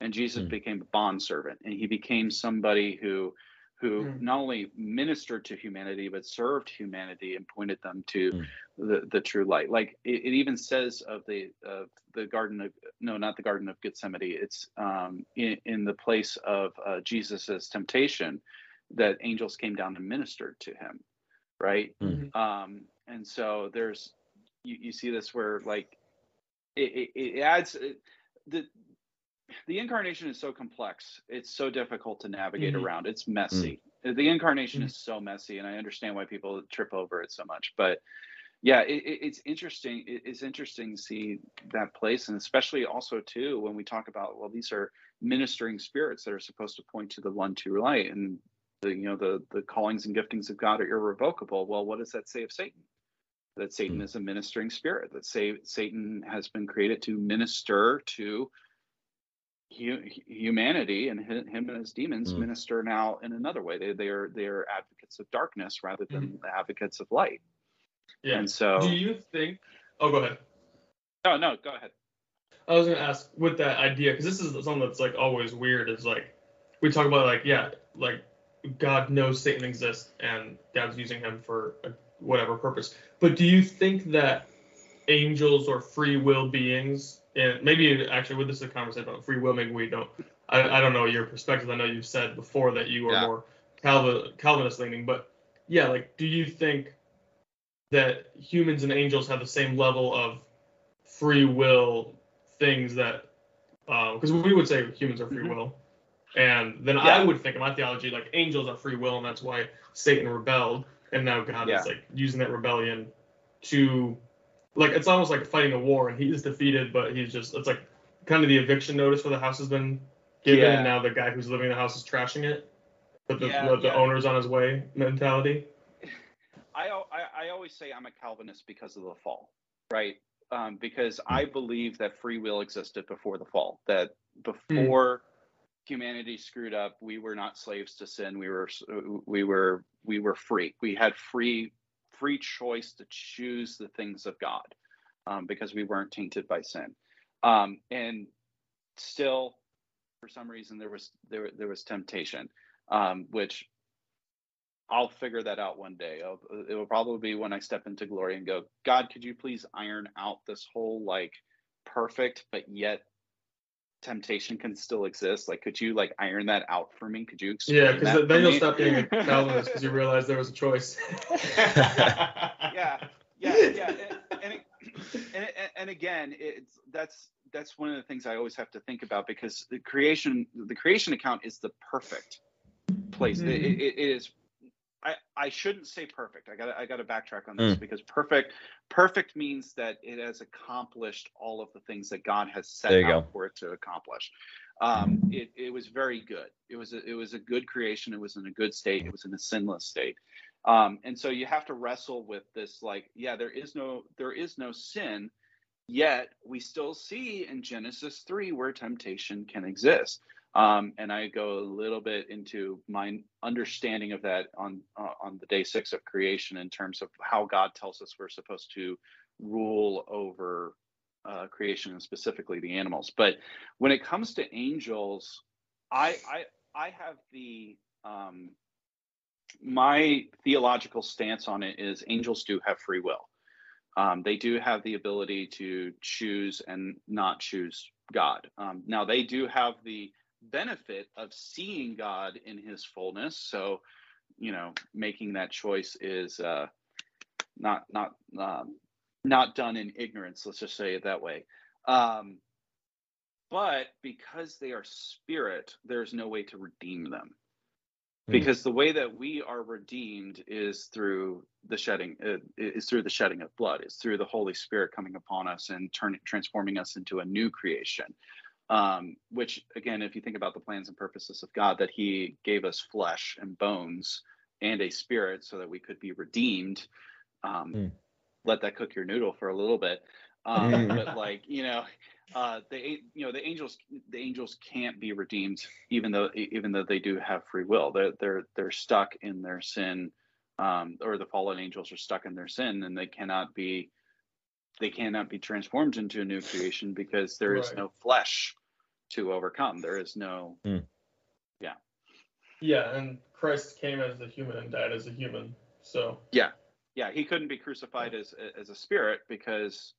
and Jesus mm-hmm. became a bond servant, and he became somebody who who mm. not only ministered to humanity but served humanity and pointed them to mm. the, the true light like it, it, even says of the of the garden of no not the garden of gethsemane it's um, in, in the place of uh, jesus's temptation that angels came down and ministered to him right mm. um, and so there's you, you see this where like it, it, it adds it, the the incarnation is so complex. It's so difficult to navigate mm-hmm. around. It's messy. Mm-hmm. The incarnation mm-hmm. is so messy, and I understand why people trip over it so much. But yeah, it, it's interesting. It's interesting to see that place, and especially also too when we talk about well, these are ministering spirits that are supposed to point to the one true light, and the you know the the callings and giftings of God are irrevocable. Well, what does that say of Satan? That Satan mm. is a ministering spirit. That say Satan has been created to minister to humanity and him and his demons mm. minister now in another way. They they are they are advocates of darkness rather than mm. advocates of light. Yeah. And so, do you think? Oh, go ahead. No, no, go ahead. I was gonna ask with that idea because this is something that's like always weird. Is like we talk about like yeah, like God knows Satan exists and God's using him for whatever purpose. But do you think that angels or free will beings and maybe actually with this a conversation about free will, maybe we don't. I, I don't know your perspective. I know you've said before that you are yeah. more Calvin, Calvinist leaning, but yeah, like, do you think that humans and angels have the same level of free will things that, because um, we would say humans are free mm-hmm. will, and then yeah. I would think in my theology like angels are free will, and that's why Satan rebelled, and now God yeah. is like using that rebellion to like it's almost like fighting a war and he's defeated, but he's just it's like kind of the eviction notice for the house has been given yeah. and now the guy who's living in the house is trashing it. But the, yeah, the, the yeah. owner's on his way mentality. (laughs) I, I, I always say I'm a Calvinist because of the fall, right? Um, because I believe that free will existed before the fall. That before mm. Humanity screwed up, we were not slaves to sin. We were we were we were free. We had free free choice to choose the things of God um, because we weren't tainted by sin. Um, and still, for some reason, there was there there was temptation, um, which I'll figure that out one day. I'll, it will probably be when I step into glory and go, God, could you please iron out this whole like perfect but yet temptation can still exist? Like, could you like iron that out for me? Could you Yeah, because then you'll stop being a (laughs) Calvinist because you realize there was a choice. (laughs) yeah, yeah, yeah, and and, it, and, and again, it's that's that's one of the things I always have to think about because the creation the creation account is the perfect place. Mm-hmm. It, it, it is I, I shouldn't say perfect. I got I got to backtrack on this mm. because perfect perfect means that it has accomplished all of the things that God has set out go. for it to accomplish. Um, it, it was very good. It was a, it was a good creation. It was in a good state. It was in a sinless state. Um, and so you have to wrestle with this like yeah there is no there is no sin yet we still see in Genesis 3 where temptation can exist. Um, and I go a little bit into my understanding of that on uh, on the day six of creation in terms of how God tells us we're supposed to rule over uh, creation and specifically the animals. But when it comes to angels, I I I have the um, my theological stance on it is angels do have free will. Um, they do have the ability to choose and not choose God. Um, now, they do have the benefit of seeing God in his fullness. So, you know, making that choice is uh, not, not, um, not done in ignorance. Let's just say it that way. Um, but because they are spirit, there's no way to redeem them. Hmm. Because the way that we are redeemed is through the shedding, uh, is through the shedding of blood. It's through the Holy Spirit coming upon us and turning, transforming us into a new creation. Um, which, again, if you think about the plans and purposes of God, that He gave us flesh and bones and a spirit so that we could be redeemed. Um, mm. Let that cook your noodle for a little bit. Um, (laughs) but like you know, uh, the you know the angels the angels can't be redeemed even though even though they do have free will. They're they're they're stuck in their sin, um, or the fallen angels are stuck in their sin, and they cannot be they cannot be transformed into a new creation because there is right. no flesh to overcome. There is no, mm. yeah, yeah, and Christ came as a human and died as a human. So yeah, yeah, he couldn't be crucified as as a spirit because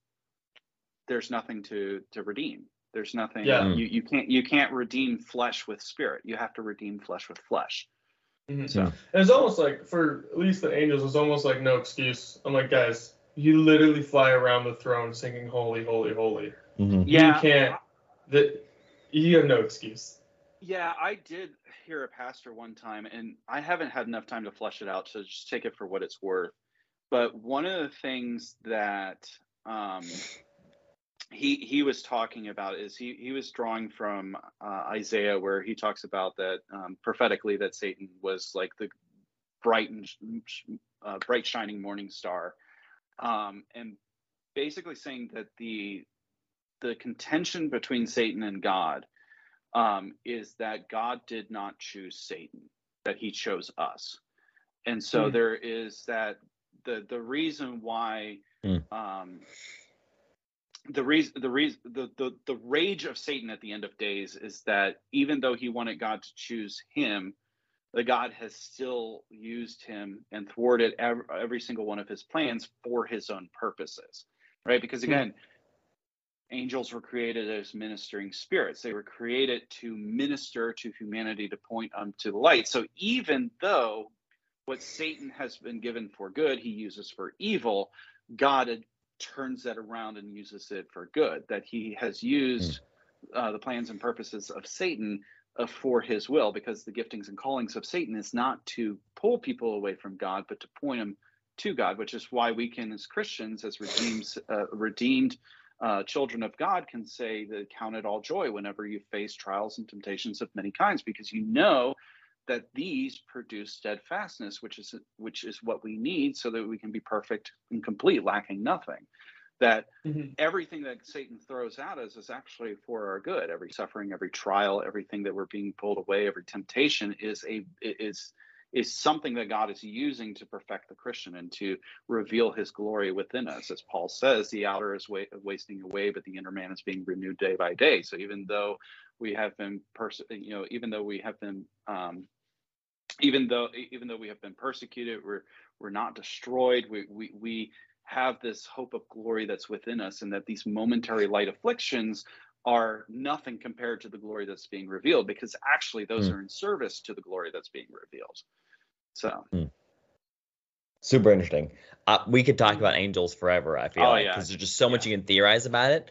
there's nothing to to redeem. There's nothing. Yeah. You you can't you can't redeem flesh with spirit. You have to redeem flesh with flesh. Mm-hmm. So and it's almost like for at least the angels, it's almost like no excuse. I'm like, guys, you literally fly around the throne singing holy, holy, holy. Mm-hmm. Yeah. You can't. That you have no excuse. Yeah, I did hear a pastor one time, and I haven't had enough time to flesh it out, so just take it for what it's worth. But one of the things that um, he he was talking about is he he was drawing from uh, Isaiah where he talks about that um, prophetically that Satan was like the bright and uh, bright shining morning star, um, and basically saying that the the contention between Satan and God um, is that God did not choose Satan, that He chose us, and so mm. there is that the the reason why. Mm. Um, the reason the reason the, the the rage of satan at the end of days is that even though he wanted god to choose him the god has still used him and thwarted every, every single one of his plans for his own purposes right because hmm. again mm-hmm. angels were created as ministering spirits they were created to minister to humanity to point them to the light so even though what satan has been given for good he uses for evil god turns that around and uses it for good. That he has used mm. uh, the plans and purposes of Satan for his will, because the giftings and callings of Satan is not to pull people away from God, but to point them to God, which is why we can, as Christians, as redeemed, uh, redeemed uh, children of God, can say that count it all joy whenever you face trials and temptations of many kinds, because you know that these produce steadfastness, which is which is what we need so that we can be perfect and complete, lacking nothing. That mm-hmm. everything that Satan throws at us is actually for our good. Every suffering, every trial, everything that we're being pulled away, every temptation is a is is something that God is using to perfect the Christian and to reveal His glory within us. As Paul says, the outer is wa- wasting away, but the inner man is being renewed day by day. So even though we have been, pers- you know, even though we have been um, even though even though we have been persecuted we're we're not destroyed we we, we have this hope of glory that's within us and that these momentary light afflictions are nothing compared to the glory that's being revealed because actually those mm. are in service to the glory that's being revealed so mm. super interesting uh, we could talk about angels forever i feel oh, like because yeah. there's just so much you can theorize about it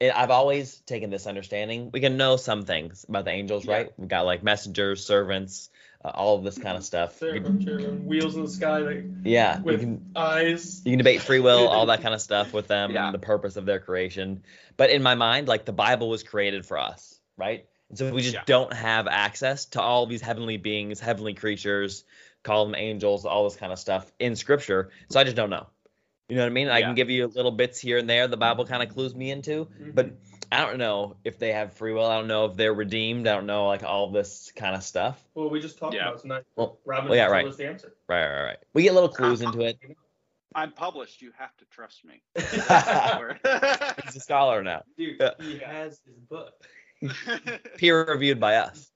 it, I've always taken this understanding. We can know some things about the angels, yeah. right? We've got like messengers, servants, uh, all of this kind of stuff. Can, wheels in the sky. Like, yeah, with you can, eyes. You can debate free will, all that kind of stuff with them, yeah. the purpose of their creation. But in my mind, like the Bible was created for us, right? And so we just yeah. don't have access to all these heavenly beings, heavenly creatures, call them angels, all this kind of stuff in Scripture. So I just don't know. You know what I mean? I can give you little bits here and there. The Bible kind of clues me into, mm-hmm. but I don't know if they have free will. I don't know if they're redeemed. I don't know like all this kind of stuff. Well, we just talked yeah. about tonight. Well, Robin well, yeah, right. the answer. Right, right, right. We get little clues into it. I'm published. You have to trust me. (laughs) (laughs) He's a scholar now. Dude, he has his book. (laughs) Peer reviewed by us.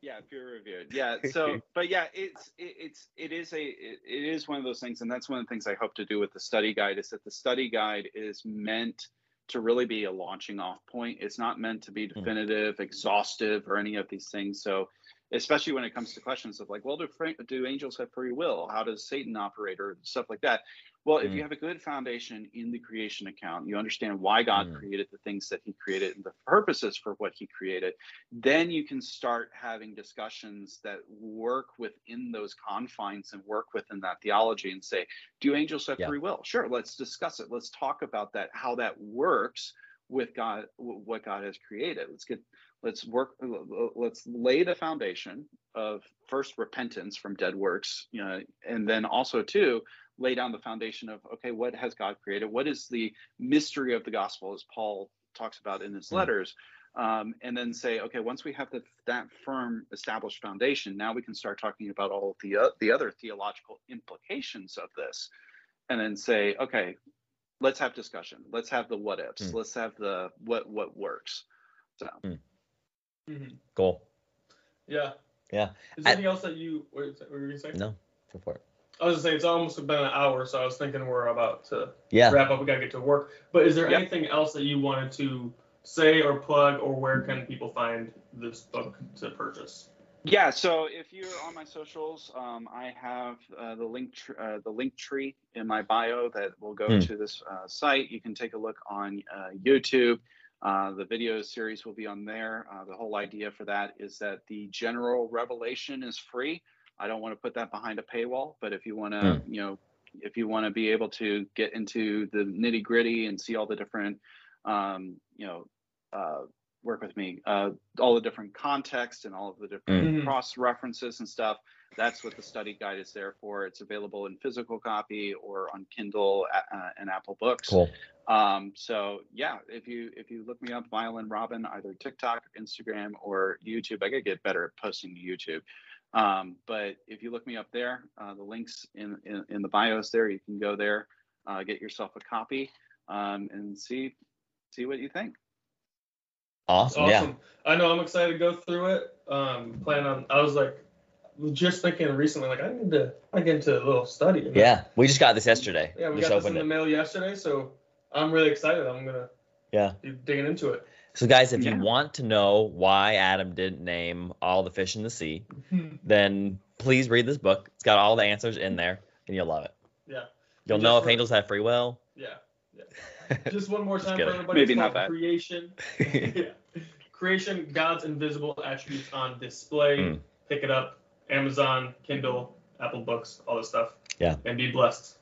Yeah, peer reviewed. Yeah. So, (laughs) but yeah, it's it, it's it is a it, it is one of those things, and that's one of the things I hope to do with the study guide is that the study guide is meant to really be a launching off point. It's not meant to be Hmm. definitive, exhaustive, or any of these things. So, especially when it comes to questions of like, well, do do angels have free will? How does Satan operate, or stuff like that? Well, if Mm. you have a good foundation in the creation account, you understand why God Mm. created the things that He created and the purposes for what He created, then you can start having discussions that work within those confines and work within that theology and say, do angels have Yeah. free will? Sure, let's discuss it. Let's talk about that, how that works with God, what God has created. Let's get, let's work, let's lay the foundation of first repentance from dead works, you know, and then also too, lay down the foundation of okay, what has God created? What is the mystery of the gospel, as Paul talks about in his Mm. letters? Um, and then say, okay, once we have the, that firm established foundation, now we can start talking about all of the uh, the other theological implications of this, and then say, okay, let's have discussion. Let's have the what ifs. Mm. Let's have the what what works. So Mhm. Cool. Yeah. Yeah. Is there I- anything else that you what were you gonna say? No, go for it. I was gonna say it's almost been an hour, so I was thinking we're about to Yeah. wrap up. We gotta get to work. But is there Yep. anything else that you wanted to say or plug, or where can people find this book to purchase? Yeah, so if you're on my socials, um, I have uh, the link tr- uh, the link tree in my bio that will go Hmm. to this uh, site. You can take a look on uh, YouTube. Uh, the video series will be on there. Uh, the whole idea for that is that the general revelation is free. I don't want to put that behind a paywall, but if you want to, you know, if you want to be able to get into the nitty gritty and see all the different, um, you know, uh, work with me, uh, all the different context and all of the different Mhm. cross references and stuff. That's what the study guide is there for. It's available in physical copy or on Kindle uh, and Apple Books. Cool. Um, so yeah, if you if you look me up, Violin Robin, either TikTok, Instagram, or YouTube, I gotta get better at posting to YouTube. Um, but if you look me up there, uh, the links in, in in the bios there, you can go there, uh, get yourself a copy, um, and see see what you think. Awesome. Awesome. I know I'm excited to go through it. Um, plan on. I was like, just thinking recently, like I need to. I get into a little study. Yeah. Yeah. We just got this yesterday. Yeah, we just got this in opened the it. mail yesterday, so I'm really excited. I'm gonna Yeah. be digging into it. So guys, if Yeah. you want to know why Adam didn't name all the fish in the sea, (laughs) then please read this book. It's got all the answers in there, and you'll love it. Yeah. You'll know if for- angels have free will. Yeah. yeah. (laughs) Just one more time for kidding. everybody. Maybe it's not that. Creation. (laughs) yeah. Creation, God's invisible attributes on display. Mm. Pick it up. Amazon, Kindle, Apple Books, all this stuff. Yeah. And be blessed.